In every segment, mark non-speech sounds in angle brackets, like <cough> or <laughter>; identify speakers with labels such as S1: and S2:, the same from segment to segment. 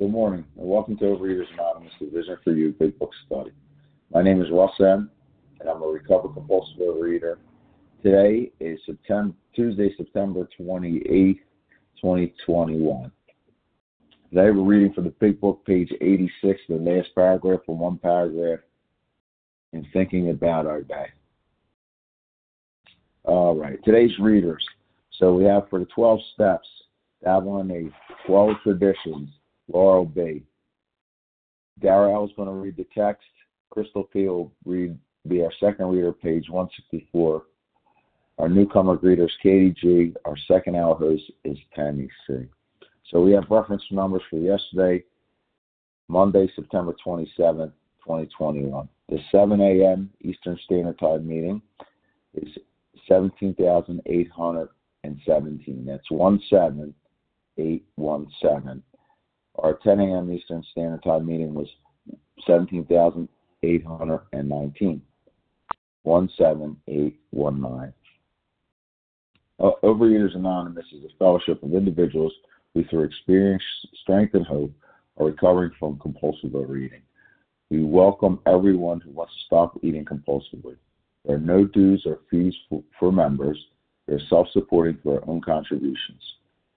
S1: Good morning, and welcome to Overeaters Anonymous A Vision for You Big Book Study. My name is Russ M., and I'm a recovered compulsive overeater. Today is September, Tuesday, September 28th, 2021. Today we're reading from the Big Book, page 86, the last paragraph from one paragraph, and thinking about our day. All right, today's readers. So we have for the 12 steps, Dabbling A, 12 traditions, Laurel B. Darrell is going to read the text. Crystal P will read, be our second reader, page 164. Our newcomer greeters, Katie G. Our second hour host is Tammy C. So we have reference numbers for yesterday, Monday, September 27th, 2021. The 7 a.m. Eastern Standard Time meeting is 17,817. That's 17817. Our 10 a.m. Eastern Standard Time meeting was 17,819. 17819. Uh, Overeaters Anonymous is a fellowship of individuals who, through experience, strength, and hope, are recovering from compulsive overeating. We welcome everyone who wants to stop eating compulsively. There are no dues or fees for, for members. They're self-supporting through their own contributions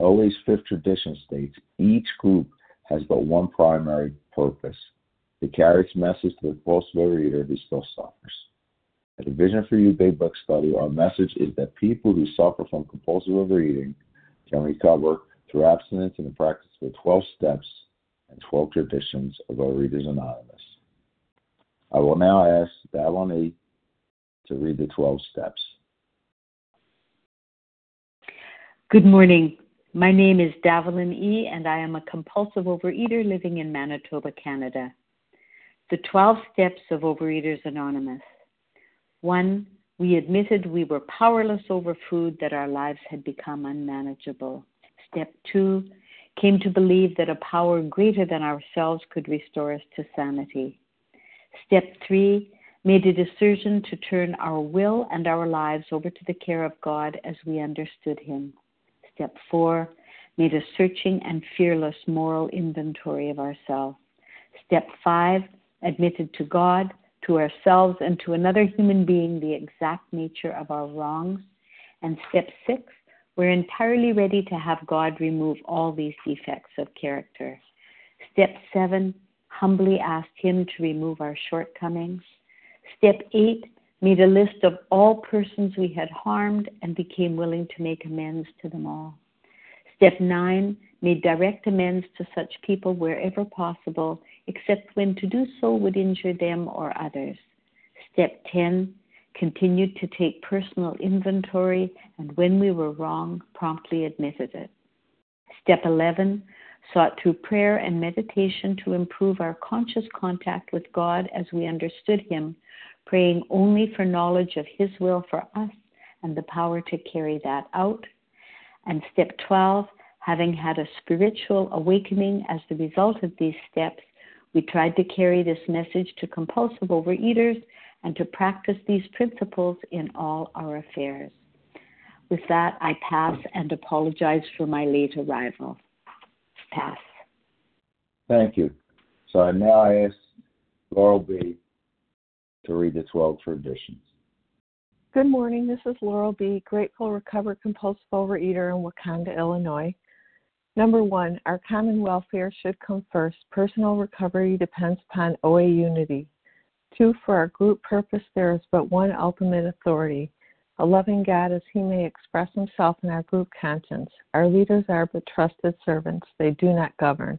S1: OA's fifth tradition states each group has but one primary purpose to carry its message to the compulsive overeater who still suffers. At the Vision for You Big Book study, our message is that people who suffer from compulsive overeating can recover through abstinence and the practice of the 12 steps and 12 traditions of Overeaters Anonymous. I will now ask Davon E. to read the 12 steps.
S2: Good morning. My name is Davelin E., and I am a compulsive overeater living in Manitoba, Canada. The 12 steps of Overeaters Anonymous. One, we admitted we were powerless over food, that our lives had become unmanageable. Step two, came to believe that a power greater than ourselves could restore us to sanity. Step three, made a decision to turn our will and our lives over to the care of God as we understood Him. Step four, made a searching and fearless moral inventory of ourselves. Step five, admitted to God, to ourselves, and to another human being the exact nature of our wrongs. And step six, we're entirely ready to have God remove all these defects of character. Step seven, humbly asked Him to remove our shortcomings. Step eight, made a list of all persons we had harmed and became willing to make amends to them all. Step 9 made direct amends to such people wherever possible, except when to do so would injure them or others. Step 10 continued to take personal inventory and when we were wrong, promptly admitted it. Step 11 sought through prayer and meditation to improve our conscious contact with God as we understood Him praying only for knowledge of His will for us and the power to carry that out. And step 12, having had a spiritual awakening as the result of these steps, we tried to carry this message to compulsive overeaters and to practice these principles in all our affairs. With that, I pass and apologize for my late arrival. Pass.
S1: Thank you. So now I ask Laurel B to read the 12 traditions.
S3: Good morning. This is Laurel B., grateful, recovered, compulsive overeater in Wauconda, Illinois. Number one, our common welfare should come first. Personal recovery depends upon OA unity. Two, for our group purpose, there is but one ultimate authority a loving God as he may express himself in our group conscience. Our leaders are but trusted servants, they do not govern.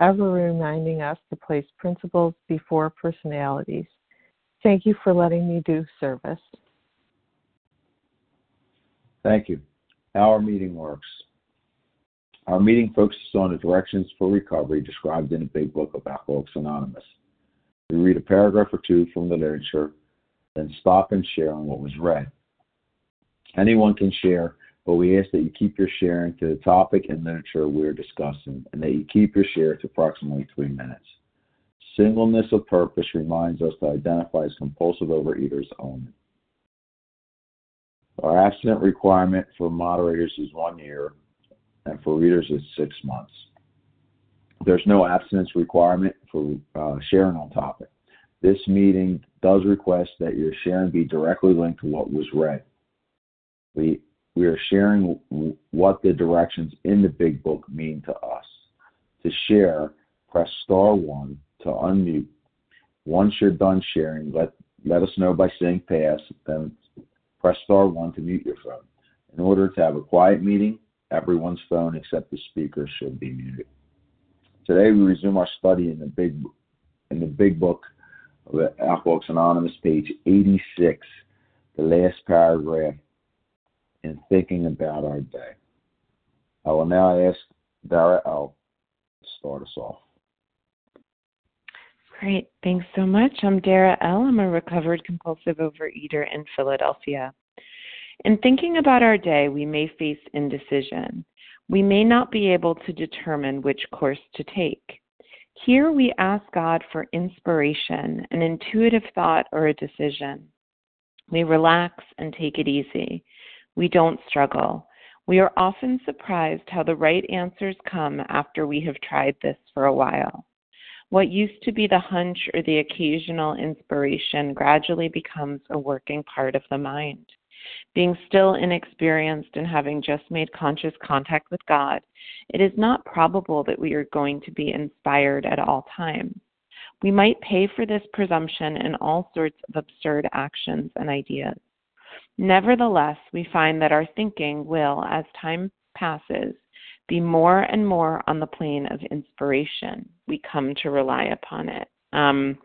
S3: ever reminding us to place principles before personalities. Thank you for letting me do service.
S1: Thank you. How our meeting works. Our meeting focuses on the directions for recovery described in the Big Book of Alcoholics Anonymous. We read a paragraph or two from the literature, then stop and share on what was read. Anyone can share, but we ask that you keep your sharing to the topic and literature we're discussing, and that you keep your share to approximately three minutes. Singleness of purpose reminds us to identify as compulsive overeaters only. Our abstinent requirement for moderators is one year, and for readers is six months. There's no abstinence requirement for uh, sharing on topic. This meeting does request that your sharing be directly linked to what was read. We, we are sharing what the directions in the big book mean to us. To share, press star one to unmute. Once you're done sharing, let, let us know by saying pass, then press star one to mute your phone. In order to have a quiet meeting, everyone's phone except the speaker should be muted. Today we resume our study in the big in the big book of Alcoholics Anonymous, page 86, the last paragraph in thinking about our day. I will now ask Dara L to start us off.
S4: Great. Thanks so much. I'm Dara L. I'm a recovered compulsive overeater in Philadelphia. In thinking about our day, we may face indecision. We may not be able to determine which course to take. Here we ask God for inspiration, an intuitive thought, or a decision. We relax and take it easy. We don't struggle. We are often surprised how the right answers come after we have tried this for a while. What used to be the hunch or the occasional inspiration gradually becomes a working part of the mind. Being still inexperienced and having just made conscious contact with God, it is not probable that we are going to be inspired at all times. We might pay for this presumption in all sorts of absurd actions and ideas. Nevertheless, we find that our thinking will, as time passes, be more and more on the plane of inspiration. We come to rely upon it. Um,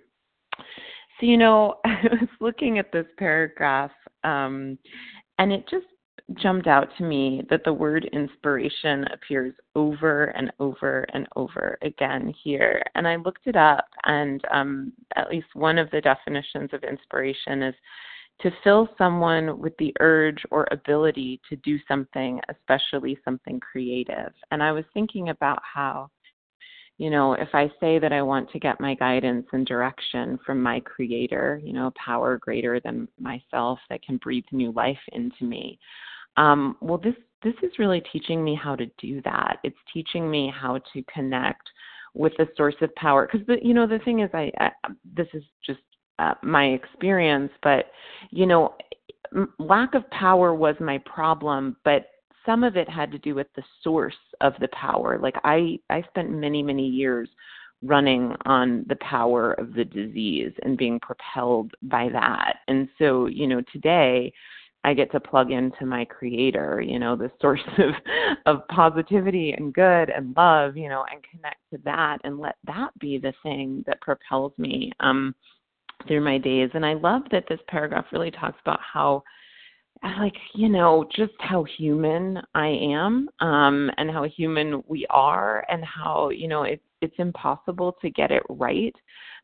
S4: so, you know, <laughs> I was looking at this paragraph um, and it just jumped out to me that the word inspiration appears over and over and over again here. And I looked it up, and um, at least one of the definitions of inspiration is to fill someone with the urge or ability to do something, especially something creative. And I was thinking about how you know, if I say that I want to get my guidance and direction from my creator, you know, a power greater than myself that can breathe new life into me, um, well, this this is really teaching me how to do that. It's teaching me how to connect with the source of power. Because the you know the thing is, I, I this is just uh, my experience, but you know, lack of power was my problem, but some of it had to do with the source of the power. Like I, I spent many, many years running on the power of the disease and being propelled by that. And so, you know, today I get to plug into my creator, you know, the <laughs> source of of positivity and good and love, you know, and connect to that and let that be the thing that propels me um through my days. And I love that this paragraph really talks about how like you know just how human i am um and how human we are and how you know it's it's impossible to get it right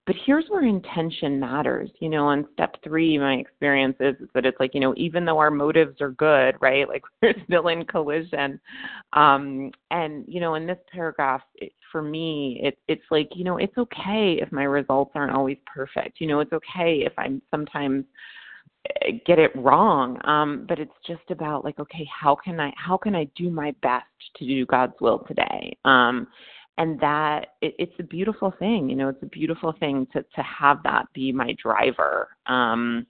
S4: but here's where intention matters. You know on step three my experience is, is that it's like you know even though our motives are good right like <laughs> we're still in collision. Um and you know in this paragraph it, for me it it's like you know it's okay if my results aren't always perfect. You know it's okay if i'm sometimes get it wrong. Um but it's just about like okay how can i how can i do my best to do god's will today? Um and that it, it's a beautiful thing you know it's a beautiful thing to to have that be my driver um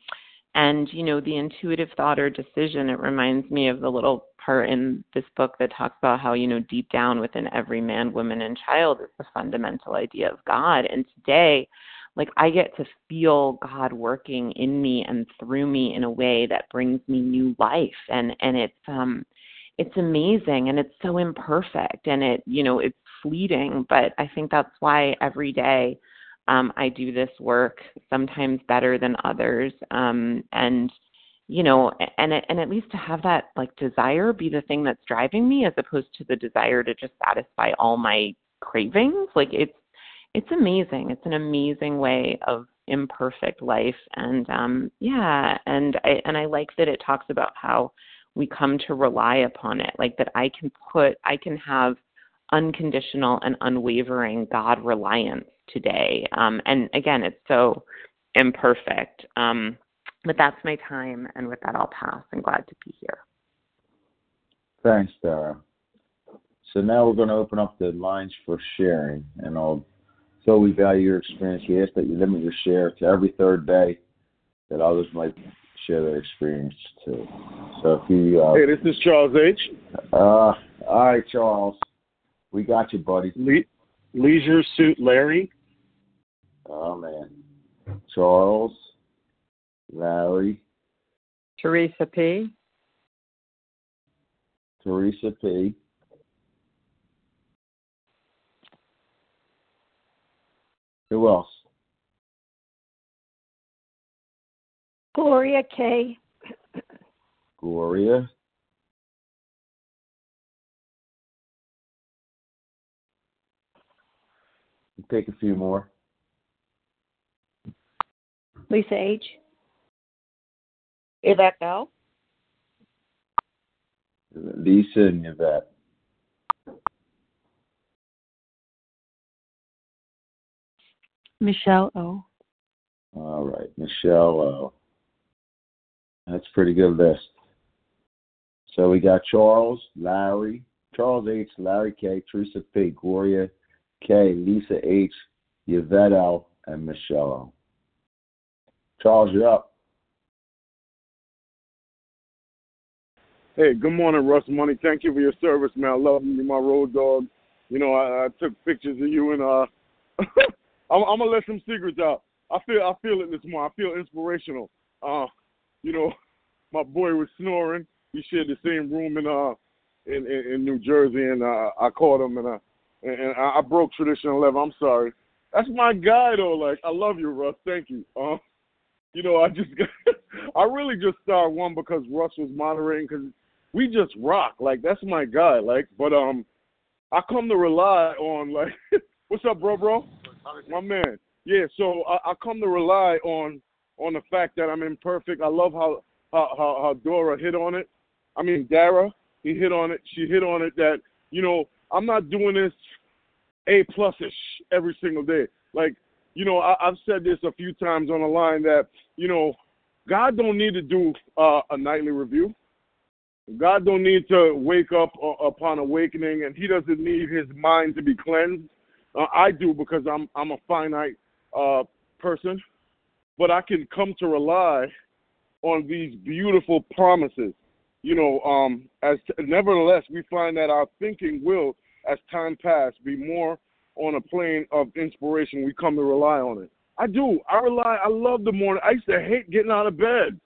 S4: and you know the intuitive thought or decision it reminds me of the little part in this book that talks about how you know deep down within every man woman and child is the fundamental idea of god and today like I get to feel God working in me and through me in a way that brings me new life and and it's um it's amazing and it's so imperfect and it you know it's fleeting but I think that's why every day um I do this work sometimes better than others um and you know and and at least to have that like desire be the thing that's driving me as opposed to the desire to just satisfy all my cravings like it's it's amazing. It's an amazing way of imperfect life and um yeah, and I and I like that it talks about how we come to rely upon it. Like that I can put I can have unconditional and unwavering God reliance today. Um and again, it's so imperfect. Um but that's my time and with that I'll pass. I'm glad to be here.
S1: Thanks, Dara. So now we're going to open up the lines for sharing, and I'll so we value your experience. We ask that you limit your share to every third day, that others might share their experience too. So if you uh,
S5: hey, this is Charles H.
S1: Uh, all right, Charles, we got you, buddy.
S5: Le- Leisure Suit Larry.
S1: Oh man, Charles, Larry,
S6: Teresa P.
S1: Teresa P. Who else?
S7: Gloria K.
S1: Gloria. Take a few more.
S7: Lisa H.
S8: Yvette L.
S1: Lisa and Yvette.
S3: Michelle O.
S1: All right, Michelle O. That's a pretty good list. So we got Charles, Larry, Charles H, Larry K, Teresa P, Gloria K, Lisa H, Yvette L, and Michelle. Charles, you're up.
S5: Hey, good morning, Russ Money. Thank you for your service, man. I love you, my road dog. You know, I, I took pictures of you and uh <laughs> I'm, I'm gonna let some secrets out. I feel I feel it this morning. I feel inspirational. Uh, you know, <laughs> my boy was snoring. We shared the same room in uh in in, in New Jersey, and uh, I called him and uh and, I, I broke tradition eleven. I'm sorry. That's my guy though. Like I love you, Russ. Thank you. Uh, you know, I just got, <laughs> I really just started one because Russ was moderating because we just rock. Like that's my guy. Like, but um, I come to rely on like, <laughs> what's up, bro, bro? My man. Yeah, so I, I come to rely on on the fact that I'm imperfect. I love how how, how how Dora hit on it. I mean Dara, he hit on it. She hit on it that you know I'm not doing this a plus ish every single day. Like you know I, I've said this a few times on the line that you know God don't need to do uh, a nightly review. God don't need to wake up uh, upon awakening, and He doesn't need His mind to be cleansed. Uh, I do because I'm I'm a finite uh, person, but I can come to rely on these beautiful promises. You know, um, as t- nevertheless, we find that our thinking will, as time passes, be more on a plane of inspiration. We come to rely on it. I do. I rely. I love the morning. I used to hate getting out of bed.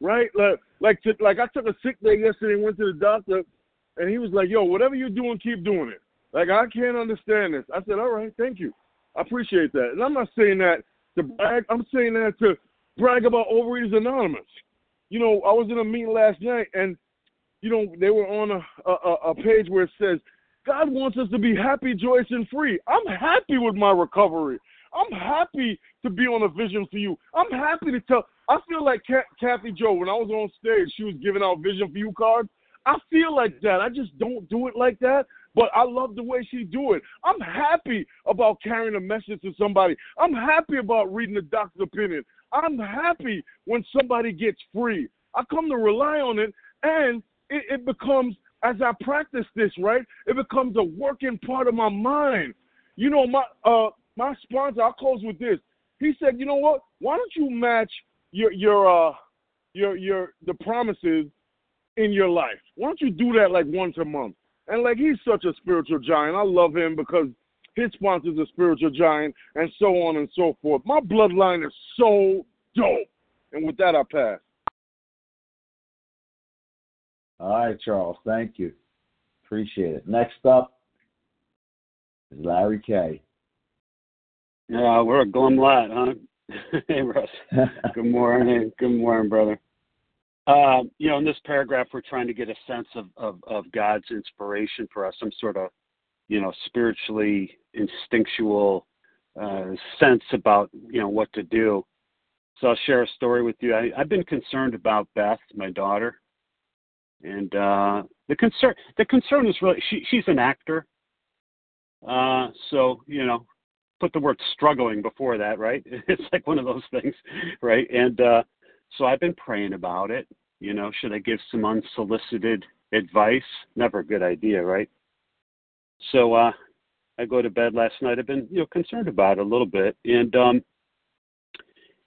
S5: right? Like, like, to, like I took a sick day yesterday and went to the doctor, and he was like, "Yo, whatever you're doing, keep doing it." Like, I can't understand this. I said, "All right, thank you, I appreciate that." And I'm not saying that to brag. I'm saying that to brag about Overeaters Anonymous. You know, I was in a meeting last night, and you know they were on a a, a page where it says God wants us to be happy, joyous, and free. I'm happy with my recovery. I'm happy to be on a vision for you. I'm happy to tell. I feel like Kathy Joe when I was on stage, she was giving out vision for you cards. I feel like that. I just don't do it like that, but I love the way she do it. I'm happy about carrying a message to somebody. I'm happy about reading the doctor's opinion. I'm happy when somebody gets free. I come to rely on it, and it, it becomes as I practice this, right? It becomes a working part of my mind. You know, my uh my sponsor, I'll close with this. He said, you know what? Why don't you match your your uh your your the promises in your life? Why don't you do that like once a month? And like he's such a spiritual giant. I love him because his sponsor's a spiritual giant, and so on and so forth. My bloodline is so dope. And with that, I pass.
S1: All right, Charles. Thank you. Appreciate it. Next up is Larry K.
S7: Yeah, we're a glum lot, huh? <laughs> hey, Russ. <laughs> Good morning. Good morning, brother. Uh, you know, in this paragraph, we're trying to get a sense of, of, of God's inspiration for us, some sort of, you know, spiritually instinctual uh, sense about, you know, what to do. So I'll share a story with you. I, I've been concerned about Beth, my daughter, and uh, the concern the concern is really she, she's an actor. Uh, so you know, put the word struggling before that, right? <laughs> It's like one of those things, right? And uh, so I've been praying about it. You know, should I give some unsolicited advice? Never a good idea, right? So uh, I go to bed last night. I've been you know concerned about it a little bit, and um,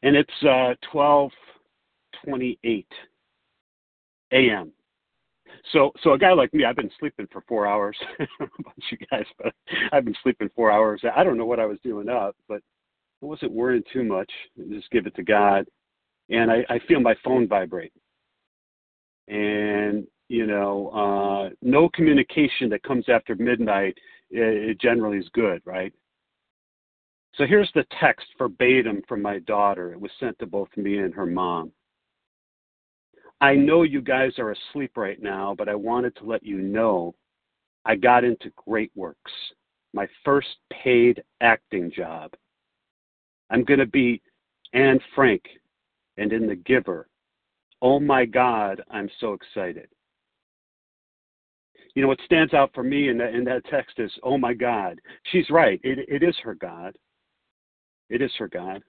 S7: and it's uh, twelve twenty eight a.m. So, so a guy like me, I've been sleeping for four hours. <laughs> I don't know about you guys, but I've been sleeping four hours. I don't know what I was doing up, but I wasn't worrying too much. Just give it to God, and I, I feel my phone vibrate. And you know, uh, no communication that comes after midnight it, generally is good, right? So here's the text verbatim from my daughter. It was sent to both me and her mom. I know you guys are asleep right now, but I wanted to let you know I got into Great Works, my first paid acting job. I'm going to be Anne Frank and in The Giver. Oh my God, I'm so excited. You know, what stands out for me in that, in that text is, oh my God. She's right. It, it is her God. It is her God.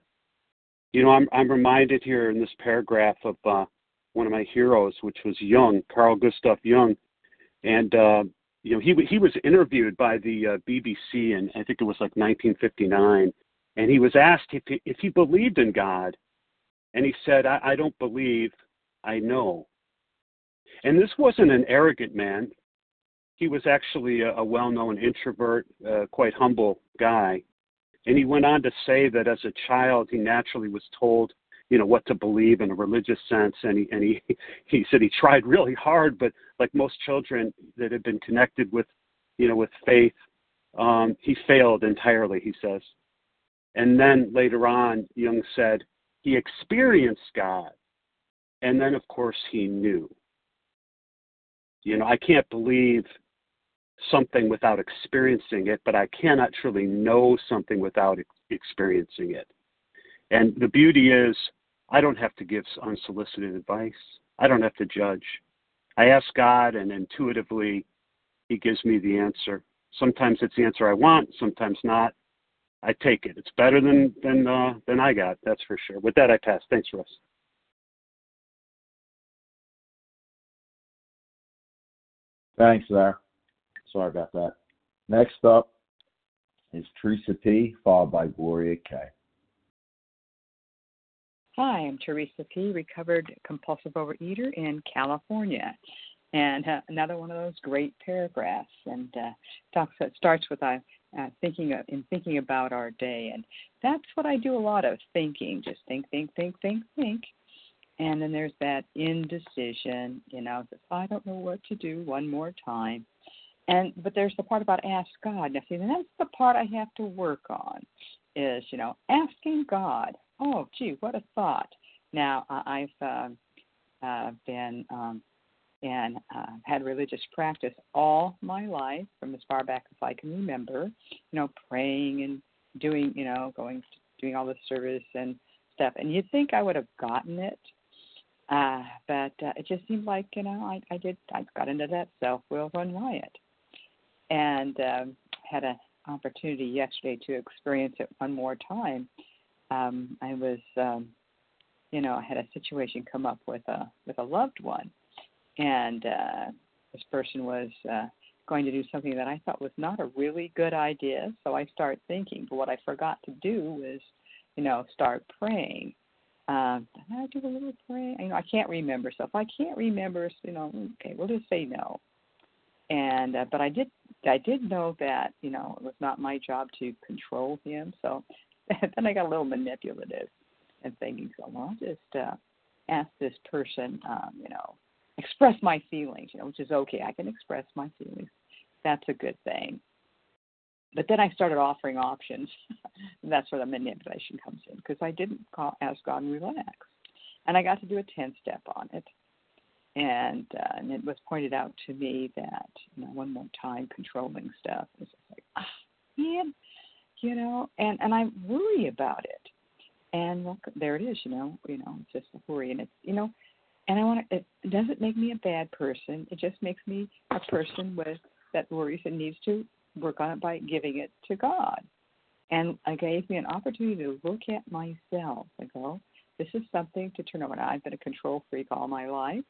S7: You know, I'm, I'm reminded here in this paragraph of uh, one of my heroes, which was Jung, Carl Gustav Jung, and uh, you know he he was interviewed by the uh, BBC, and I think it was like 1959, and he was asked if he, if he believed in God, and he said, I, "I don't believe, I know." And this wasn't an arrogant man. He was actually a, a well-known introvert, uh, quite humble guy. And he went on to say that as a child, he naturally was told you know what to believe in a religious sense. And he and he <laughs> he said he tried really hard but like most children that had been connected with you know with faith um he failed entirely he says. And then later on jung said he experienced god. And then of course he knew. You know i can't believe something without experiencing it but i cannot truly know something without experiencing it and the beauty is I don't have to give unsolicited advice. I don't have to judge. I ask God, and intuitively, He gives me the answer. Sometimes it's the answer I want, sometimes not. I take it. It's better than than uh, than I got. That's for sure. With that, I pass. Thanks, Russ.
S1: Thanks, Larry. Sorry about that. Next up is Teresa P, followed by Gloria K.
S6: Hi, I'm Teresa P., recovered compulsive overeater in California. And uh, another one of those great paragraphs, and uh, talks that starts with uh, uh, thinking of, in thinking about our day, and that's what I do a lot of thinking. Just think, think, think, think, think. And then there's that indecision, you know, I don't know what to do one more time. And but there's the part about ask God. Now see that's the part I have to work on is, you know, asking God. Oh gee, what a thought. Now I've uh, uh, been um, and uh, had religious practice all my life, from as far back as I can remember. You know, praying and doing, you know, going doing all the service and stuff. And you'd think I would have gotten it, uh, but uh, it just seemed like you know I, I did I got into that self will run riot, and um, had an opportunity yesterday to experience it one more time. Um, I was, um, you know, I had a situation come up with a with a loved one, and uh, this person was uh, going to do something that I thought was not a really good idea. So I start thinking, but what I forgot to do was, you know, start praying. Um, did I do a little praying? You know, I can't remember. So if I can't remember, you know, okay, we'll just say no. And uh, but I did, I did know that you know it was not my job to control him. So <laughs> then I got a little manipulative and thinking, so well, I'll just uh, ask this person, um, you know, express my feelings, you know, which is okay. I can express my feelings. That's a good thing. But then I started offering options. <laughs> And that's where the manipulation comes in because I didn't call, ask God and relax. And I got to do a 10 step on it. And, uh, and it was pointed out to me that, you know, one more time controlling stuff is like, ah, man, you know, and, and I worry about it. And well, there it is, you know, you know, it's just a worry. And it's, you know, and I want to. It doesn't make me a bad person. It just makes me a person with that worries and needs to work on it by giving it to God. And it gave me an opportunity to look at myself and go, this is something to turn over. I've been a control freak all my life.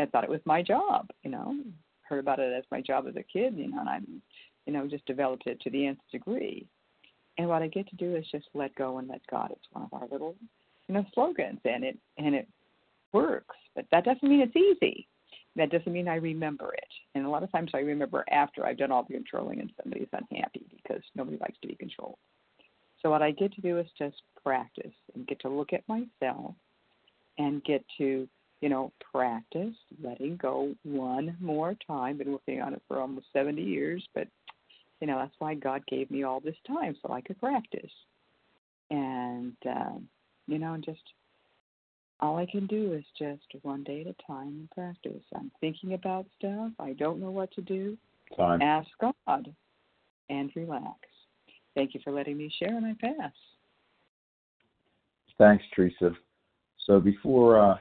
S6: I thought it was my job, you know. Heard about it as my job as a kid, you know, and I'm, you know, just developed it to the nth degree. And what I get to do is just let go and let God. It's one of our little, you know, slogans, and it and it works, but that doesn't mean it's easy. That doesn't mean I remember it. And a lot of times I remember after I've done all the controlling and somebody's unhappy because nobody likes to be controlled. So what I get to do is just practice and get to look at myself and get to, you know, practice letting go one more time. Been working on it for almost 70 years, but you know that's why God gave me all this time so I could practice. And uh, you know, and just all I can do is just one day at a time and practice. I'm thinking about stuff. I don't know what to do.
S1: Time.
S6: Ask God and relax. Thank you for letting me share, and I pass.
S1: Thanks, Teresa. So before uh,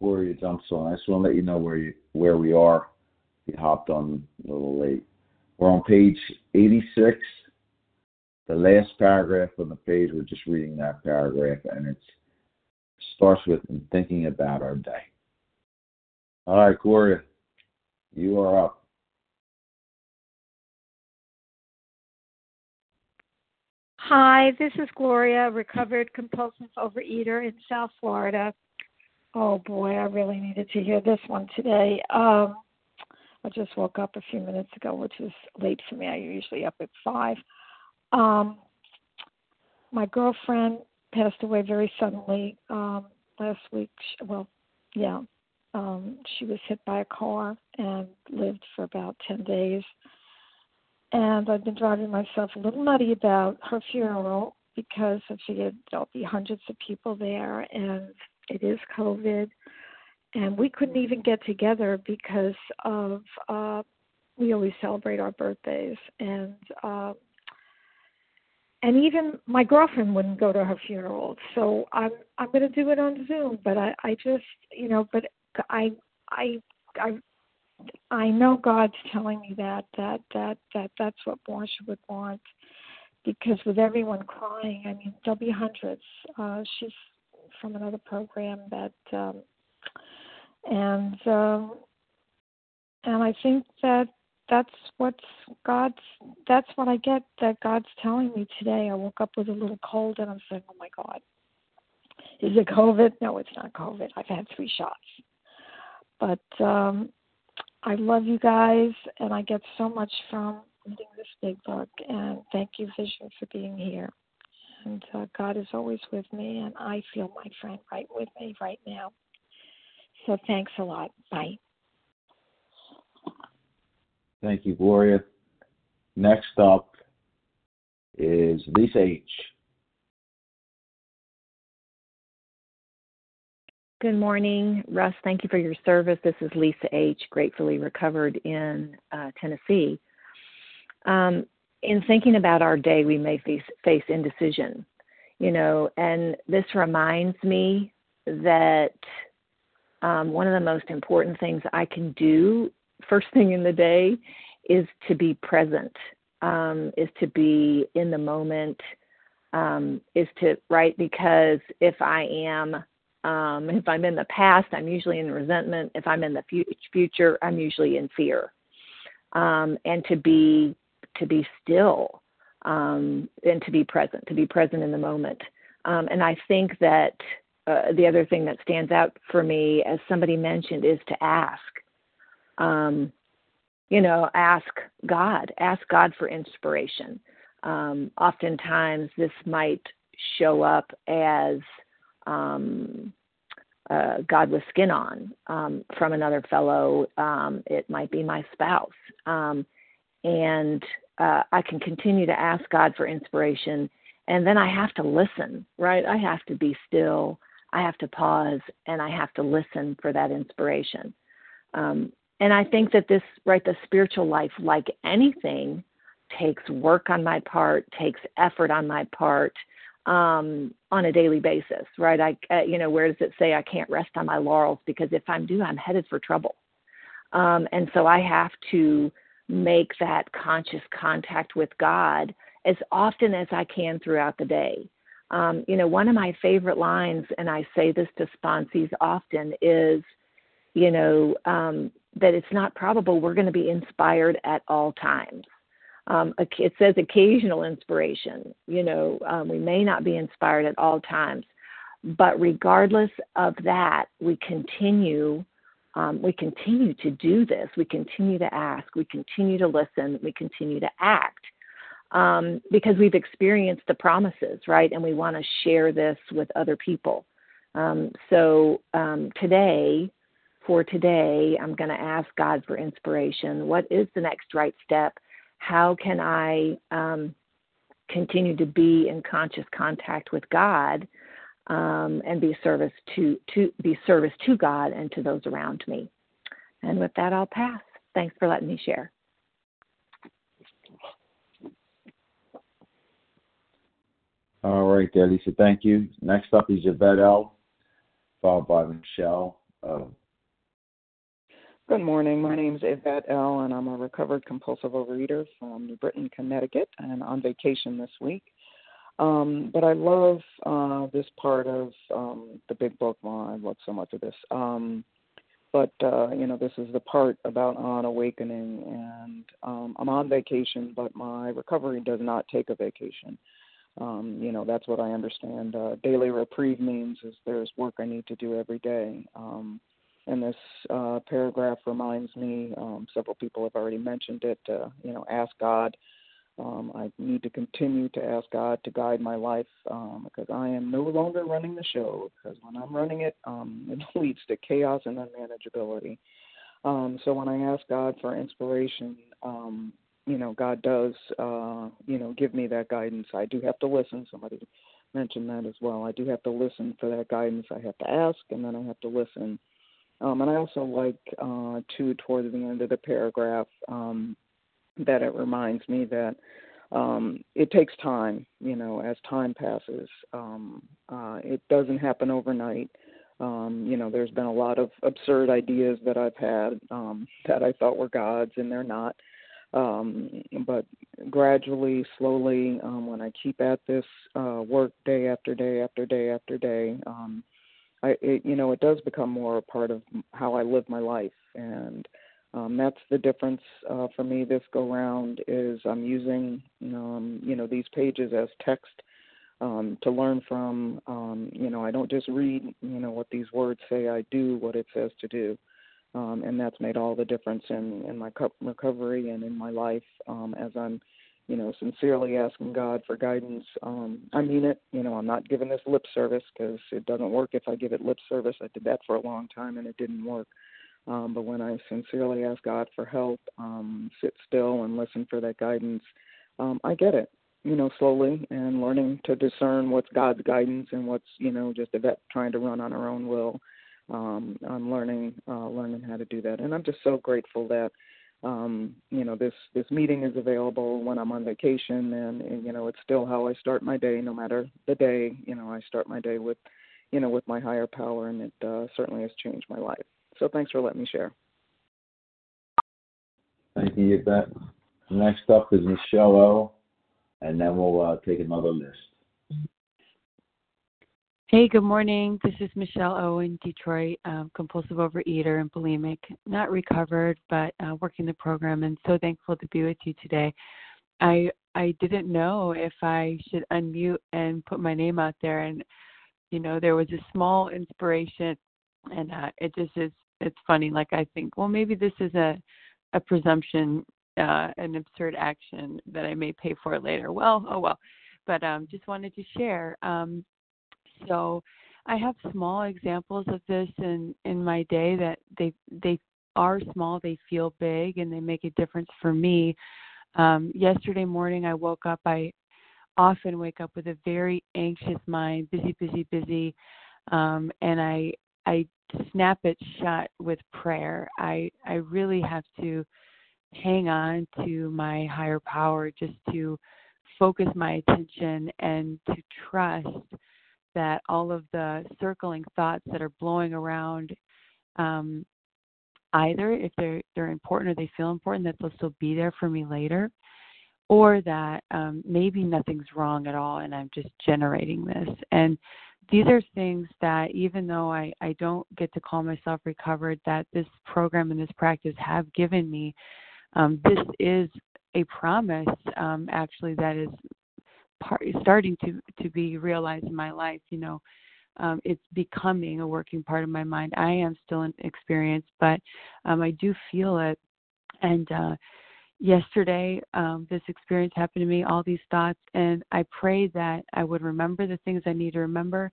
S1: Gloria jumps on, I just want to let you know where you where we are. You hopped on a little late. We're on page 86. The last paragraph on the page. We're just reading that paragraph, and it starts with thinking about our day. All right, Gloria, you are up.
S8: Hi, this is Gloria, recovered compulsive overeater in South Florida. Oh boy, I really needed to hear this one today. Um, I just woke up a few minutes ago, which is late for me. I'm usually up at five. Um, my girlfriend passed away very suddenly um, last week. Well, yeah, um, she was hit by a car and lived for about 10 days. And I've been driving myself a little nutty about her funeral because I figured there'll be hundreds of people there and it is COVID. And we couldn't even get together because of, uh, we always celebrate our birthdays. And, uh, and even my girlfriend wouldn't go to her funeral so i'm i'm going to do it on zoom but i i just you know but i i i i know god's telling me that that that that that's what Marsha would want because with everyone crying i mean there'll be hundreds uh she's from another program that um and um and i think that that's what's God's that's what I get that God's telling me today. I woke up with a little cold and I'm saying, Oh my God. Is it COVID? No, it's not COVID. I've had three shots. But um I love you guys and I get so much from reading this big book and thank you, Vision, for being here. And uh, God is always with me, and I feel my friend right with me right now. So thanks a lot. Bye.
S1: Thank you, Gloria. Next up is Lisa H.
S9: Good morning, Russ. Thank you for your service. This is Lisa H., gratefully recovered in uh, Tennessee. Um, in thinking about our day, we may face, face indecision, you know, and this reminds me that um, one of the most important things I can do first thing in the day is to be present, um, is to be in the moment, um, is to, right? Because if I am, um, if I'm in the past, I'm usually in resentment. If I'm in the future, I'm usually in fear. Um, and to be to be still um, and to be present, to be present in the moment. Um, and I think that uh, the other thing that stands out for me, as somebody mentioned, is to ask. Um, you know, ask God, ask God for inspiration. Um, oftentimes, this might show up as um, uh, God with skin on um, from another fellow. Um, it might be my spouse. Um, and uh, I can continue to ask God for inspiration. And then I have to listen, right? I have to be still. I have to pause and I have to listen for that inspiration. Um, and I think that this, right, the spiritual life, like anything, takes work on my part, takes effort on my part um, on a daily basis, right? I, uh, you know, where does it say I can't rest on my laurels? Because if I'm do, I'm headed for trouble. Um, and so I have to make that conscious contact with God as often as I can throughout the day. Um, you know, one of my favorite lines, and I say this to sponsees often, is, you know, um, that it's not probable we're going to be inspired at all times. Um, it says occasional inspiration. You know, um, we may not be inspired at all times, but regardless of that, we continue um, we continue to do this. We continue to ask. We continue to listen. We continue to act um, because we've experienced the promises, right? And we want to share this with other people. Um, so um, today, for today, I'm going to ask God for inspiration. What is the next right step? How can I um, continue to be in conscious contact with God? Um, and be service to to be service to God and to those around me. And with that, I'll pass. Thanks for letting me share.
S1: All right, there, Lisa. Thank you. Next up is Yvette L, followed by Michelle. Uh,
S10: Good morning. My name is Yvette L, and I'm a recovered compulsive overeater from New Britain, Connecticut, and on vacation this week. Um, but I love uh, this part of um, the big book. Well, I love so much of this. Um, but uh, you know, this is the part about on awakening, and um, I'm on vacation, but my recovery does not take a vacation. Um, you know, that's what I understand. Uh, daily reprieve means is there's work I need to do every day. Um, and this uh, paragraph reminds me, um, several people have already mentioned it. Uh, you know, ask God um, I need to continue to ask God to guide my life um, because I am no longer running the show. Because when I'm running it, um, <laughs> it leads to chaos and unmanageability. Um, so when I ask God for inspiration, um, you know, God does, uh, you know, give me that guidance. I do have to listen. Somebody mentioned that as well. I do have to listen for that guidance. I have to ask, and then I have to listen. Um, and I also like uh, too towards the end of the paragraph. Um, that it reminds me that um, it takes time, you know, as time passes. Um, uh, it doesn't happen overnight. Um, you know, there's been a lot of absurd ideas that I've had um, that I thought were gods, and they're not. Um, but gradually, slowly, um, when I keep at this uh, work day after day after day after day, um, I, it, you know, it does become more a part of how I live my life, and um, that's the difference uh, for me this go round is I'm using um, you know these pages as text um, to learn from. Um, you know I don't just read you know what these words say. I do what it says to do, um, and that's made all the difference in in my recovery and in my life um, as I'm you know, sincerely asking God for guidance. Um, I mean it. You know, I'm not giving this lip service because it doesn't work if I give it lip service. I did that for a long time and it didn't work. Um, but when I sincerely ask God for help, um, sit still and listen for that guidance, um, I get it. You know, slowly and learning to discern what's God's guidance and what's you know just Yvette trying to run on her own will. Um, I'm learning uh, learning how to do that, and I'm just so grateful that um, you know this this meeting is available when I'm on vacation, and, and you know it's still how I start my day, no matter the day. You know, I start my day with you know with my higher power, and it uh, certainly has changed my life. So thanks for letting me share.
S1: Thank you, Yvette. Next up is Michelle O, and then we'll uh, take another list.
S11: Hey, good morning. This is Michelle O in Detroit, um, compulsive overeater and bulimic. Not recovered, but uh, working the program, and so thankful to be with you today. I I didn't know if I should unmute and put my name out there, and you know there was a small inspiration, and uh, it just is. It's funny. Like I think, well, maybe this is a a presumption, uh, an absurd action that I may pay for later. Well, oh well. But um, just wanted to share. Um, so I have small examples of this in in my day that they they are small, they feel big, and they make a difference for me. Um, yesterday morning, I woke up. I often wake up with a very anxious mind, busy, busy, busy, um, and I I snap it shut with prayer. I I really have to hang on to my higher power, just to focus my attention and to trust that all of the circling thoughts that are blowing around um, either if they're they're important or they feel important that they'll still be there for me later or that um, maybe nothing's wrong at all and i'm just generating this and these are things that even though I, I don't get to call myself recovered that this program and this practice have given me um, this is a promise um, actually that is part, starting to to be realized in my life. You know, um, it's becoming a working part of my mind. I am still in experience, but um, I do feel it. And uh, yesterday, um, this experience happened to me. All these thoughts, and I prayed that I would remember the things I need to remember.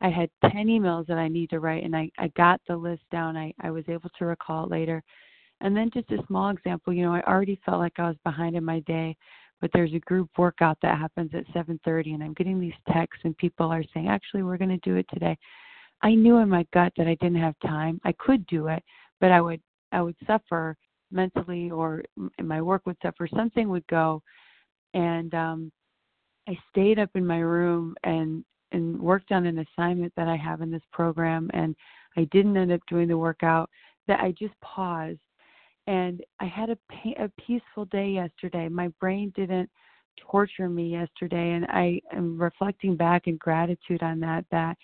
S11: I had 10 emails that I need to write, and I, I got the list down. I, I was able to recall it later. And then just a small example, you know, I already felt like I was behind in my day but there's a group workout that happens at 7:30 and I'm getting these texts and people are saying actually we're going to do it today. I knew in my gut that I didn't have time. I could do it, but I would I would suffer mentally or my work would suffer something would go and um I stayed up in my room and and worked on an assignment that I have in this program and I didn't end up doing the workout that I just paused and I had a a peaceful day yesterday. My brain didn't torture me yesterday, and I am reflecting back in gratitude on that. That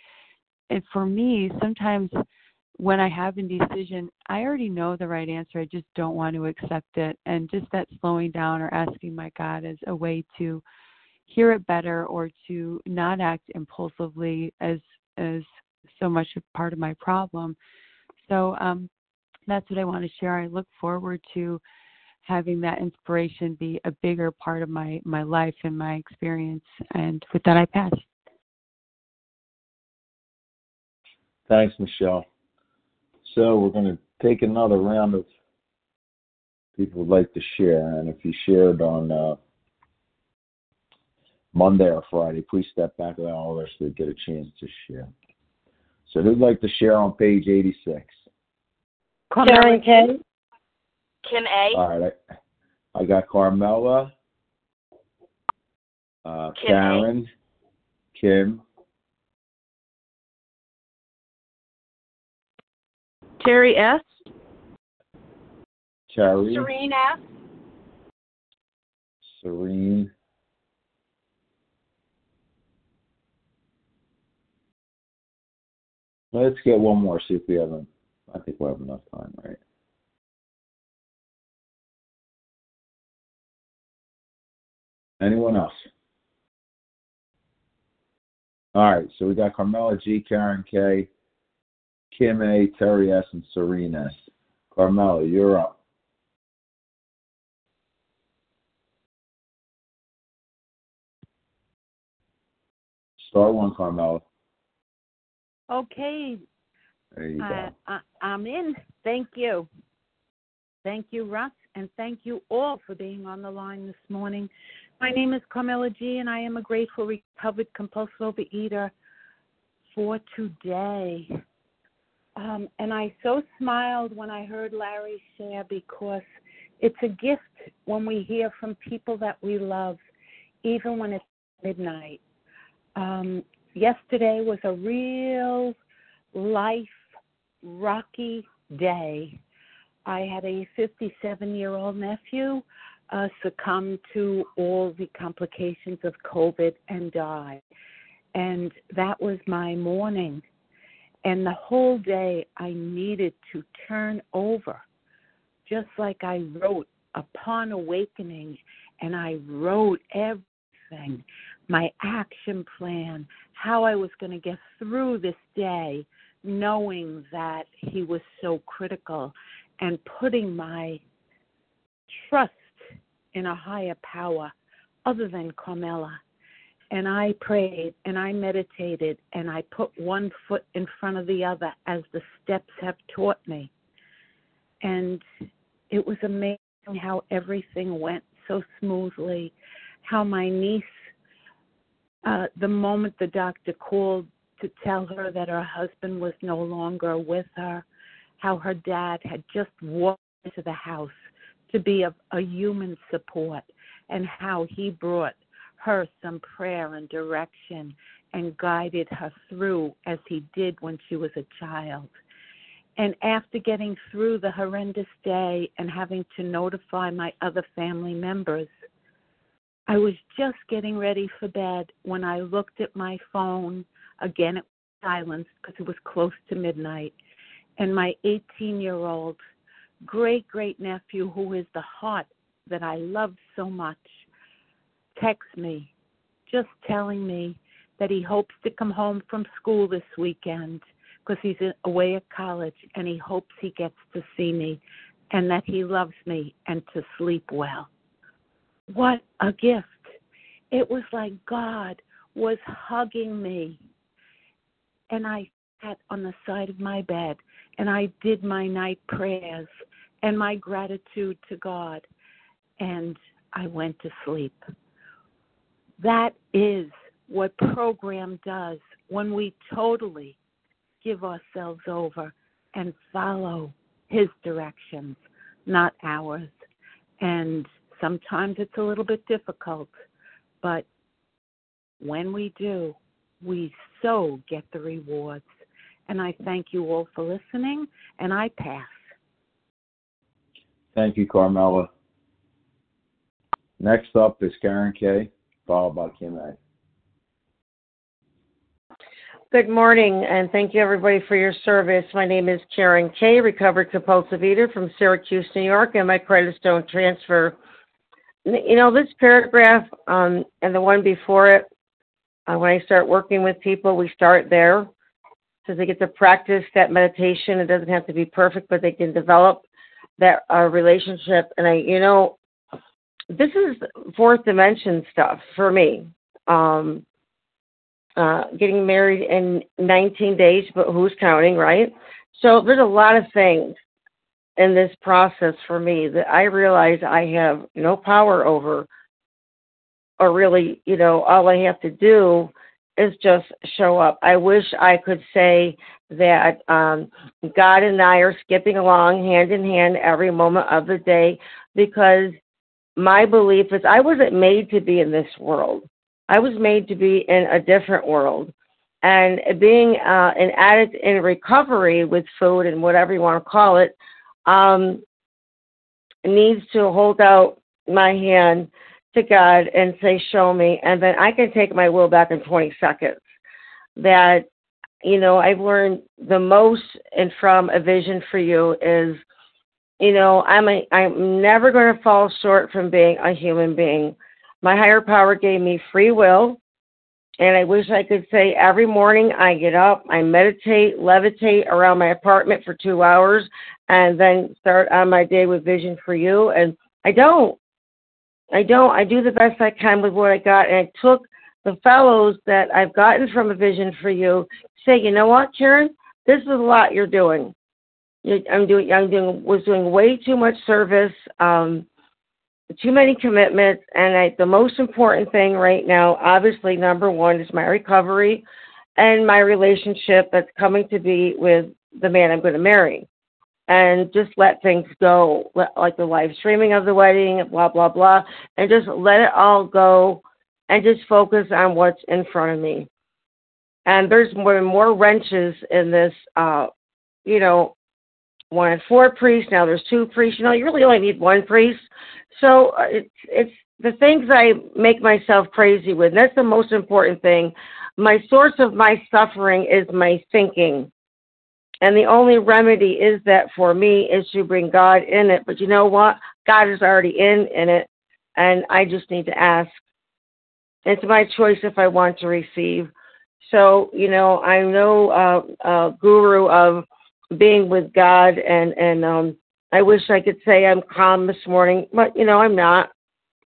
S11: and for me, sometimes when I have indecision, I already know the right answer. I just don't want to accept it, and just that slowing down or asking my God is a way to hear it better or to not act impulsively as as so much a part of my problem. So um, that's what I want to share. I look forward to having that inspiration be a bigger part of my my life and my experience. And with that, I pass.
S1: Thanks, Michelle. So we're going to take another round of people would like to share, and if you shared on uh, Monday or Friday, please step back and allow others to get a chance to share. So who'd like to share on page 86?
S12: Karen K. Kim A.
S1: All right. I, I got Carmela, uh,
S12: Kim
S1: Karen,
S12: A.
S1: Kim,
S13: Terry S.
S1: Terry,
S12: Serene S.
S1: Serene, Let's get one more, see if we have a, I think we'll have enough time, right? Anyone else? All right, so we got Carmela G, Karen K, Kim A, Terry S, and Serena. S. Carmela, you're up. Star one, Carmela.
S13: Okay.
S1: There you go.
S13: I, am in. Thank you. Thank you, Russ, and thank you all for being on the line this morning. My name is Carmela G, and I am a grateful, recovered compulsive overeater for today. Um, and I so smiled when I heard Larry share because it's a gift when we hear from people that we love, even when it's midnight. Um, yesterday was a real life rocky day. I had a 57 year old nephew uh, succumb to all the complications of COVID and die. And that was my morning. And the whole day I needed to turn over, just like I wrote upon awakening, and I wrote everything my action plan, how I was going to get through this day, knowing that he was so critical, and putting my trust in a higher power other than Carmela. And I prayed and I meditated and I put one foot in front of the other as the steps have taught me. And it was amazing how everything went so smoothly, how my niece uh, the moment the doctor called to tell her that her husband was no longer with her, how her dad had just walked into the house to be a, a human support, and how he brought her some prayer and direction and guided her through as he did when she was a child. And after getting through the horrendous day and having to notify my other family members, I was just getting ready for bed when I looked at my phone. Again, it was silenced because it was close to midnight. And my 18 year old great great nephew, who is the heart that I love so much, texts me just telling me that he hopes to come home from school this weekend because he's away at college and he hopes he gets to see me and that he loves me and to sleep well. What a gift. It was like God was hugging me. And I sat on the side of my bed and I did my night prayers and my gratitude to God. And I went to sleep. That is what program does when we totally give ourselves over and follow his directions, not ours. And sometimes it's a little bit difficult, but when we do, we so get the rewards. And I thank you all for listening, and I pass.
S1: Thank you, Carmela. Next up is Karen K, followed by Kim A.
S14: Good morning, and thank you everybody for your service. My name is Karen K, recovered compulsive eater from Syracuse, New York, and my credits don't transfer. You know, this paragraph um, and the one before it, uh, when I start working with people, we start there So they get to practice that meditation. It doesn't have to be perfect, but they can develop that uh, relationship. And I, you know, this is fourth dimension stuff for me. Um, uh, getting married in 19 days, but who's counting, right? So there's a lot of things in this process for me that I realize I have no power over, or really, you know, all I have to do is just show up. I wish I could say that um, God and I are skipping along hand in hand every moment of the day because my belief is I wasn't made to be in this world. I was made to be in a different world. And being uh, an addict in recovery with food and whatever you want to call it um, needs to hold out my hand to God and say, Show me. And then I can take my will back in 20 seconds. That, you know, I've learned the most and from a vision for you is, you know, I'm a, I'm never going to fall short from being a human being. My higher power gave me free will. And I wish I could say every morning I get up, I meditate, levitate around my apartment for two hours, and then start on my day with vision for you. And I don't. I don't. I do the best I can with what I got. And I took the fellows that I've gotten from a vision for you say, you know what, Karen, this is a lot you're doing. I'm doing, I'm doing, was doing way too much service, um, too many commitments, and I, the most important thing right now, obviously, number one is my recovery and my relationship that's coming to be with the man I'm going to marry and just let things go, like the live streaming of the wedding, blah, blah, blah, and just let it all go and just focus on what's in front of me. And there's more, more wrenches in this, uh, you know, one had four priests, now there's two priests. You know, you really only need one priest. So uh, it's, it's the things I make myself crazy with. That's the most important thing. My source of my suffering is my thinking and the only remedy is that for me is to bring God in it. But you know what? God is already in in it, and I just need to ask. It's my choice if I want to receive. So you know, I'm no uh, uh, guru of being with God, and and um, I wish I could say I'm calm this morning, but you know, I'm not.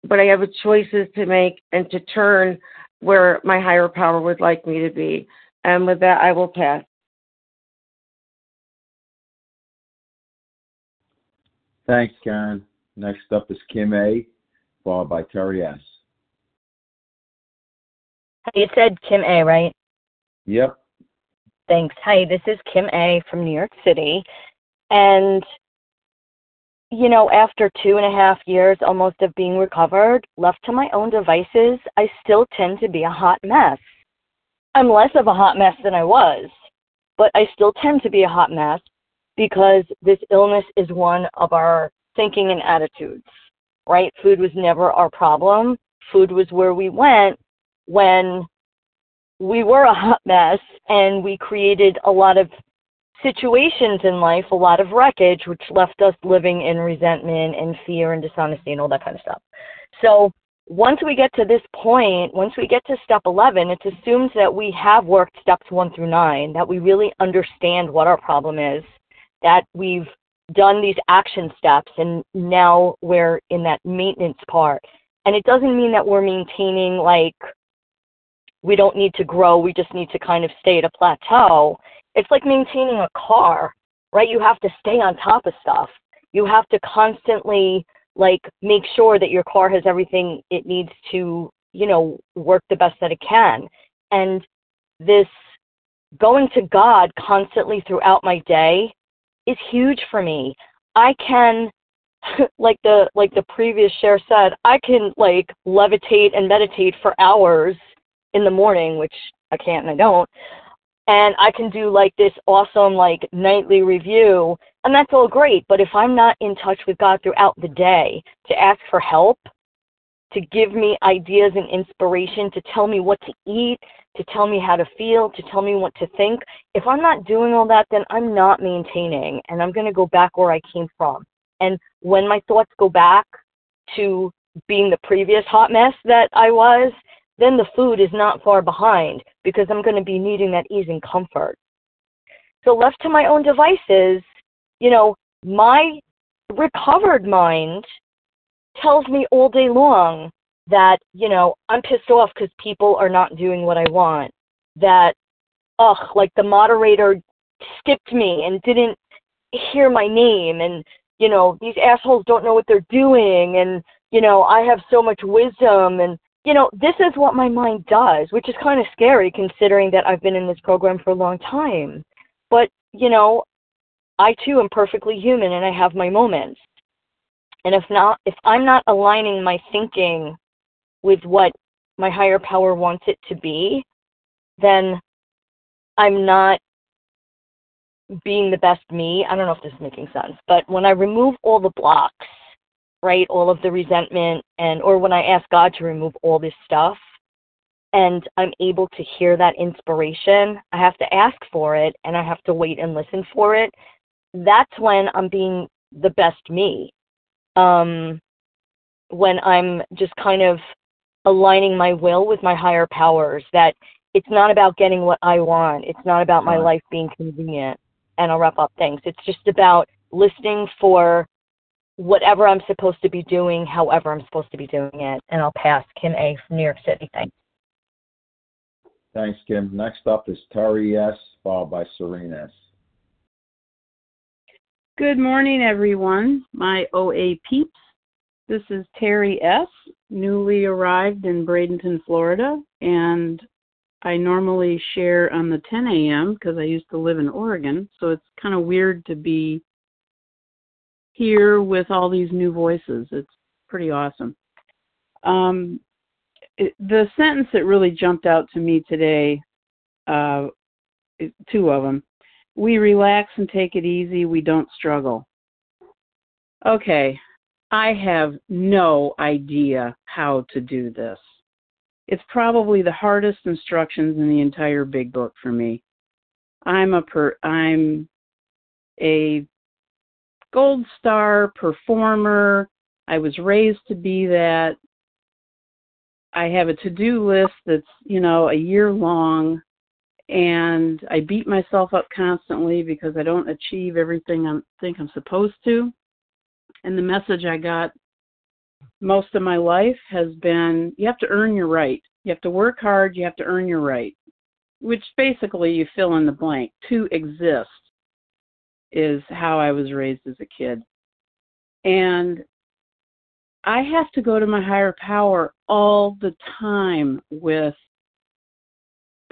S14: But I have a choices to make and to turn where my higher power would like me to be. And with that, I will pass.
S1: Thanks, Karen. Next up is Kim A, followed by Terry S.
S12: You said Kim A, right?
S1: Yep.
S12: Thanks. Hi, this is Kim A from New York City. And, you know, after two and a half years almost of being recovered, left to my own devices, I still tend to be a hot mess. I'm less of a hot mess than I was, but I still tend to be a hot mess because this illness is one of our thinking and attitudes, right? Food was never our problem. Food was where we went when we were a hot mess and we created a lot of situations in life, a lot of wreckage, which left us living in resentment and fear and dishonesty and all that kind of stuff. So once we get to this point, once we get to step 11, it's assumed that we have worked steps one through nine, that we really understand what our problem is, that we've done these action steps and now we're in that maintenance part. And it doesn't mean that we're maintaining like we don't need to grow, we just need to kind of stay at a plateau. It's like maintaining a car, right? You have to stay on top of stuff. You have to constantly like make sure that your car has everything it needs to, you know, work the best that it can. And this going to God constantly throughout my day is huge for me. I can <laughs> like the like the previous share said, I can like levitate and meditate for hours in the morning, which I can't and I don't. And I can do like this awesome like nightly review and that's all great, but if I'm not in touch with God throughout the day to ask for help, to give me ideas and inspiration, to tell me what to eat, to tell me how to feel, to tell me what to think. If I'm not doing all that, then I'm not maintaining and I'm going to go back where I came from. And when my thoughts go back to being the previous hot mess that I was, then the food is not far behind because I'm going to be needing that ease and comfort. So, left to my own devices, you know, my recovered mind tells me all day long that you know i'm pissed off because people are not doing what i want that ugh like the moderator skipped me and didn't hear my name and you know these assholes don't know what they're doing and you know i have so much wisdom and you know this is what my mind does which is kind of scary considering that i've been in this program for a long time but you know i too am perfectly human and i have my moments and if not if i'm not aligning my thinking with what my higher power wants it to be, then I'm not being the best me. I don't know if this is making sense, but when I remove all the blocks, right, all of the resentment and or when I ask God to remove all this stuff and I'm able to hear that inspiration, I have to ask for it and I have to wait and listen for it. That's when I'm being the best me. Um when I'm just kind of aligning my will with my higher powers that it's not about getting what I want. It's not about my life being convenient. And I'll wrap up things. It's just about listening for whatever I'm supposed to be doing, however I'm supposed to be doing it. And I'll pass Kim A from New York City. Thanks.
S1: Thanks, Kim. Next up is Terry S., followed by Serene S.
S15: Good morning, everyone. My OA peeps. This is Terry S., newly arrived in Bradenton, Florida, and I normally share on the 10 a.m. because I used to live in Oregon, so it's kind of weird to be here with all these new voices. It's pretty awesome. Um, it, the sentence that really jumped out to me today, uh, two of them. We relax and take it easy. We don't struggle. Okay, I have no idea how to do this. It's probably the hardest instructions in the entire big book for me. I'm a per I'm a gold star performer. I was raised to be that. I have a to-do list that's, you know, a year long and I beat myself up constantly because I don't achieve everything I think I'm supposed to. And the message I got most of my life has been you have to earn your right. You have to work hard, you have to earn your right, which basically you fill in the blank. To exist is how I was raised as a kid. And I have to go to my higher power all the time with,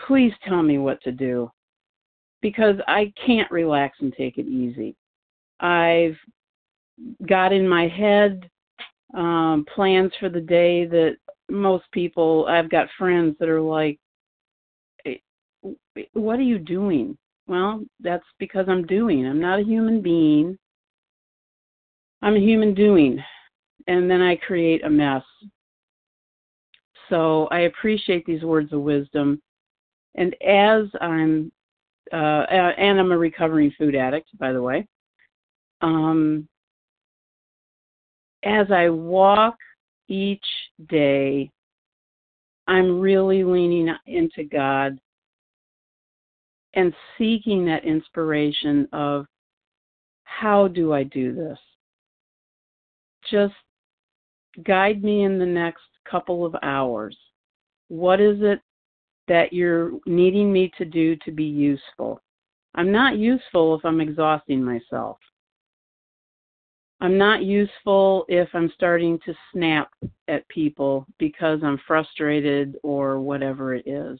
S15: please tell me what to do because I can't relax and take it easy. I've got in my head um, plans for the day that most people, I've got friends that are like, what are you doing? Well, that's because I'm doing. I'm not a human being. I'm a human doing. And then I create a mess. So I appreciate these words of wisdom. And as I'm, uh, and I'm a recovering food addict, by the way. Um, as I walk each day, I'm really leaning into God and seeking that inspiration of how do I do this? Just guide me in the next couple of hours. What is it that you're needing me to do to be useful? I'm not useful if I'm exhausting myself. I'm not useful if I'm starting to snap at people because I'm frustrated or whatever it is.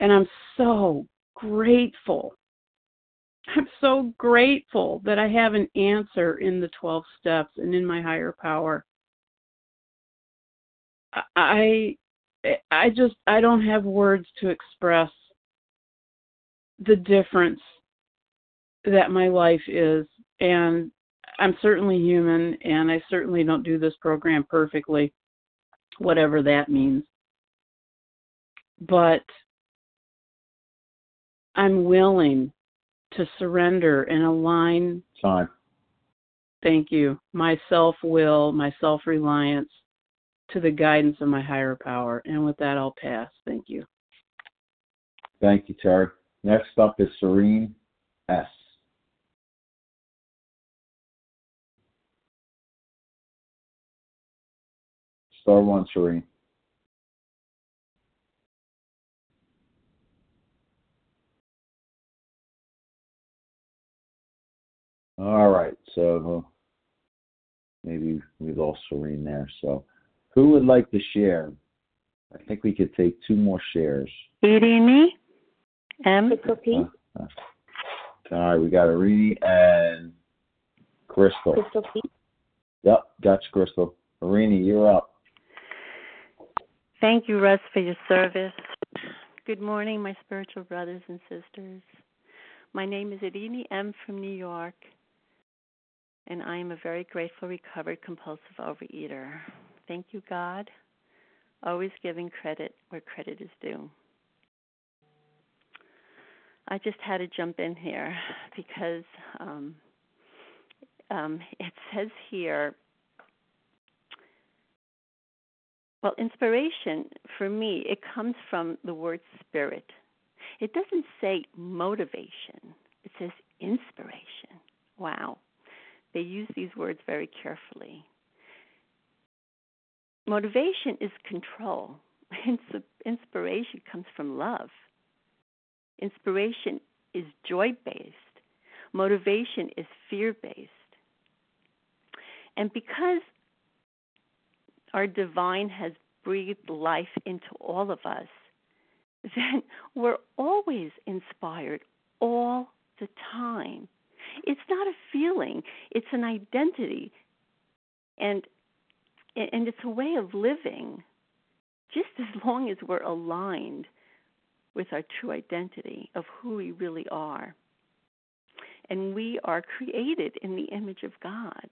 S15: And I'm so grateful. I'm so grateful that I have an answer in the 12 steps and in my higher power. I I just I don't have words to express the difference that my life is and I'm certainly human and I certainly don't do this program perfectly, whatever that means. But I'm willing to surrender and align.
S1: Time.
S15: Thank you. My self will, my self reliance to the guidance of my higher power. And with that, I'll pass. Thank you.
S1: Thank you, Terry. Next up is Serene S. Star one, Serene. So maybe we lost Serene there. So, who would like to share? I think we could take two more shares.
S2: Irini, M.
S1: Uh, uh, all right, we got Irini and Crystal.
S2: Crystal P.
S1: Yep, gotcha, Crystal. Irini, you're up.
S16: Thank you, Russ, for your service. Good morning, my spiritual brothers and sisters. My name is Irini M. from New York, and I am a very grateful, recovered, compulsive overeater. Thank you, God. Always giving credit where credit is due. I just had to jump in here <laughs> because um, um, it says here Well, inspiration for me, it comes from the word spirit. It doesn't say motivation, it says inspiration. Wow. They use these words very carefully. Motivation is control. <laughs> inspiration comes from love. Inspiration is joy based. Motivation is fear based. And because our divine has breathed life into all of us, <laughs> then we're always inspired all the time. It's not a feeling, it's an identity. And and it's a way of living just as long as we're aligned with our true identity of who we really are. And we are created in the image of God.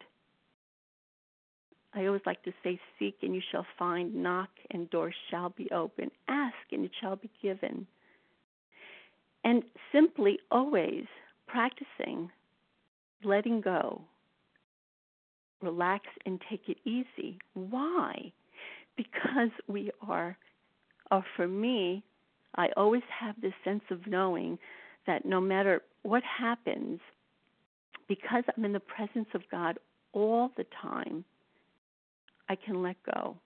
S16: I always like to say, Seek and you shall find, knock and doors shall be open, ask and it shall be given. And simply always practicing letting go, relax and take it easy. Why? Because we are, or for me, I always have this sense of knowing that no matter what happens, because I'm in the presence of God all the time, I can let go.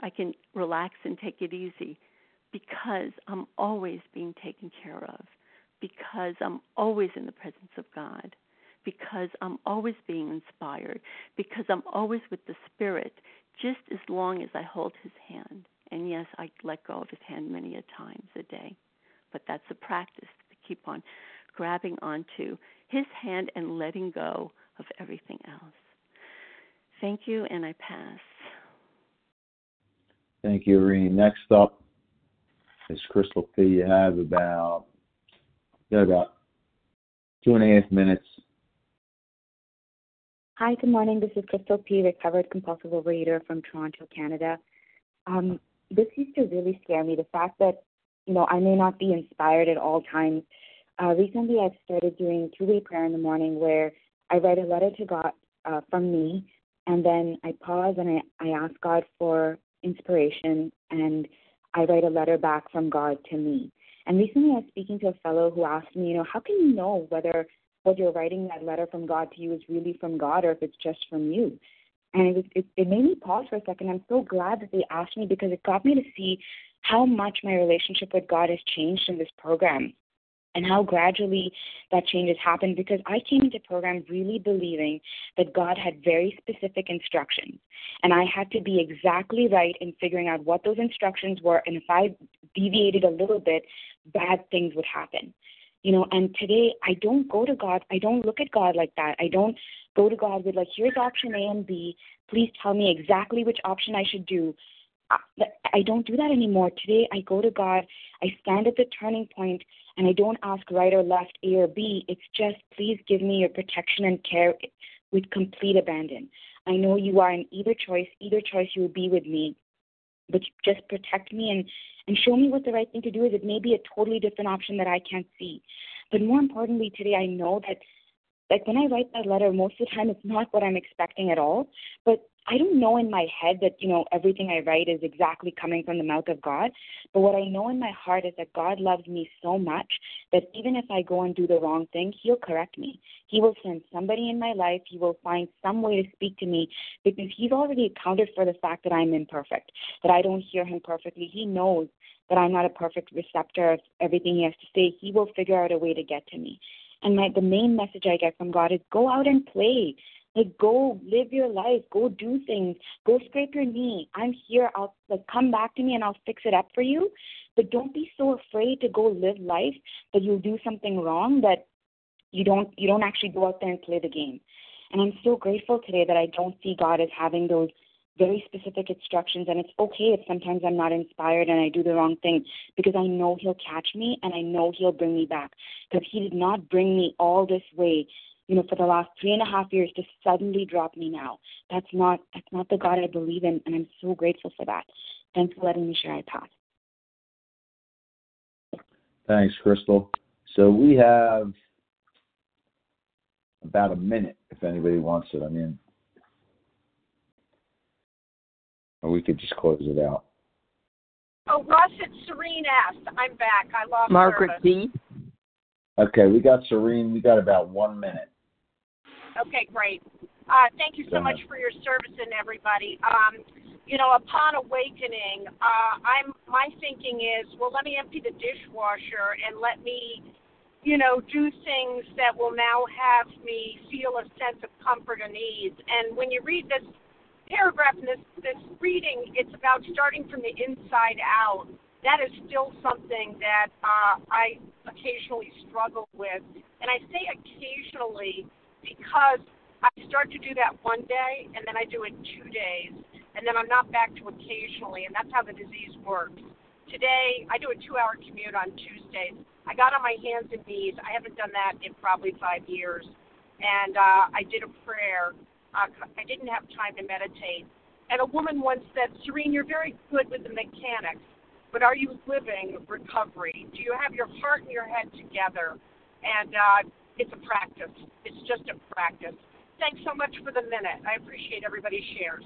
S16: I can relax and take it easy because I'm always being taken care of, because I'm always in the presence of God, because I'm always being inspired, because I'm always with the Spirit, just as long as I hold His hand. And yes, I let go of His hand many a times a day, but that's a practice to keep on grabbing onto His hand and letting go of everything else. Thank you, and I pass.
S1: Thank you, Irene. Next up is Crystal P. You have about have about two and a half minutes.
S17: Hi, good morning. This is Crystal P., recovered compulsive overeater from Toronto, Canada. Um, this used to really scare me. The fact that you know I may not be inspired at all times. Uh, recently, I've started doing two-way prayer in the morning, where I write a letter to God uh, from me and then I pause and I, I ask God for inspiration and I write a letter back from God to me. And recently I was speaking to a fellow who asked me, you know, how can you know whether what you're writing that letter from God to you is really from God or if it's just from you? And it, was, it, it made me pause for a second. I'm so glad that they asked me because it got me to see how much my relationship with God has changed in this program and how gradually that change has happened because I came into program really believing that God had very specific instructions and I had to be exactly right in figuring out what those instructions were and if I deviated a little bit bad things would happen you know and today I don't go to God I don't look at God like that I don't go to God with like here's option A and B please tell me exactly which option I should do I don't do that anymore. Today, I go to God, I stand at the turning point, and I don't ask right or left, A or B. It's just, please give me your protection and care with complete abandon. I know you are in either choice. Either choice, you will be with me. But just protect me and, and show me what the right thing to do is. It may be a totally different option that I can't see. But more importantly, today, I know that like when I write that letter, most of the time it's not what I'm expecting at all. But I don't know in my head that, you know, everything I write is exactly coming from the mouth of God. But what I know in my heart is that God loves me so much that even if I go and do the wrong thing, He'll correct me. He will send somebody in my life. He will find some way to speak to me because He's already accounted for the fact that I'm imperfect, that I don't hear Him perfectly. He knows that I'm not a perfect receptor of everything He has to say. He will figure out a way to get to me. And my the main message I get from God is go out and play. Like go live your life, go do things, go scrape your knee. I'm here. I'll like come back to me and I'll fix it up for you. But don't be so afraid to go live life that you'll do something wrong that you don't you don't actually go out there and play the game. And I'm so grateful today that I don't see God as having those very specific instructions and it's okay if sometimes I'm not inspired and I do the wrong thing because I know he'll catch me and I know he'll bring me back because he did not bring me all this way you know, for the last three and a half years to suddenly drop me now. That's not that's not the God I believe in, and I'm so grateful for that. Thanks for letting me share. I pass.
S1: Thanks, Crystal. So we have about a minute if anybody wants it. I mean, or we could just close it out.
S18: Oh, Russ, it's Serene S. I'm back. I lost
S19: Margaret
S18: service.
S19: D.
S1: Okay, we got Serene. We got about one minute.
S18: Okay, great. Uh, thank you so much for your service and everybody. Um, you know, upon awakening, uh, I'm my thinking is, well, let me empty the dishwasher and let me, you know, do things that will now have me feel a sense of comfort and ease. And when you read this paragraph in this this reading, it's about starting from the inside out. That is still something that uh, I occasionally struggle with, and I say occasionally because I start to do that one day and then I do it two days, and then I'm not back to occasionally, and that's how the disease works. Today, I do a two hour commute on Tuesdays. I got on my hands and knees. I haven't done that in probably five years. And uh, I did a prayer uh, I didn't have time to meditate. And a woman once said, Serene, you're very good with the mechanics, but are you living recovery? Do you have your heart and your head together? And uh, it's a practice. It's just a practice. Thanks so much for the minute. I appreciate everybody's shares.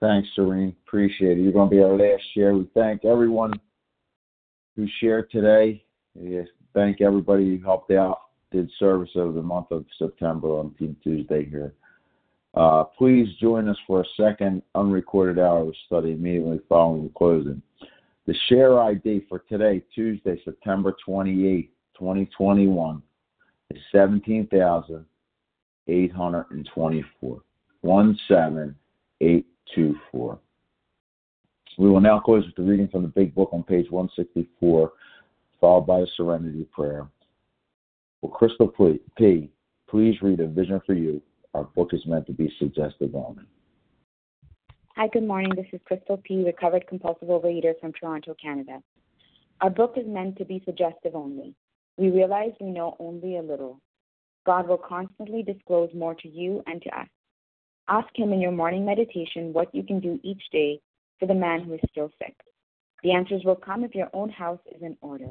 S1: Thanks, Serene. Appreciate it. You're going to be our last share. We thank everyone who shared today. Thank everybody who helped out did service over the month of September on Team Tuesday here. Uh, please join us for a second unrecorded hour of study immediately following the closing. The share ID for today, Tuesday, September 28, 2021, is 17,824. 17824. We will now close with the reading from the Big Book on page 164, followed by a serenity prayer. Well, Crystal P., please read A Vision for You. Our book is meant to be suggestive only.
S17: Hi, good morning. This is Crystal P., recovered compulsive overeater from Toronto, Canada. Our book is meant to be suggestive only. We realize we know only a little. God will constantly disclose more to you and to us. Ask Him in your morning meditation what you can do each day for the man who is still sick. The answers will come if your own house is in order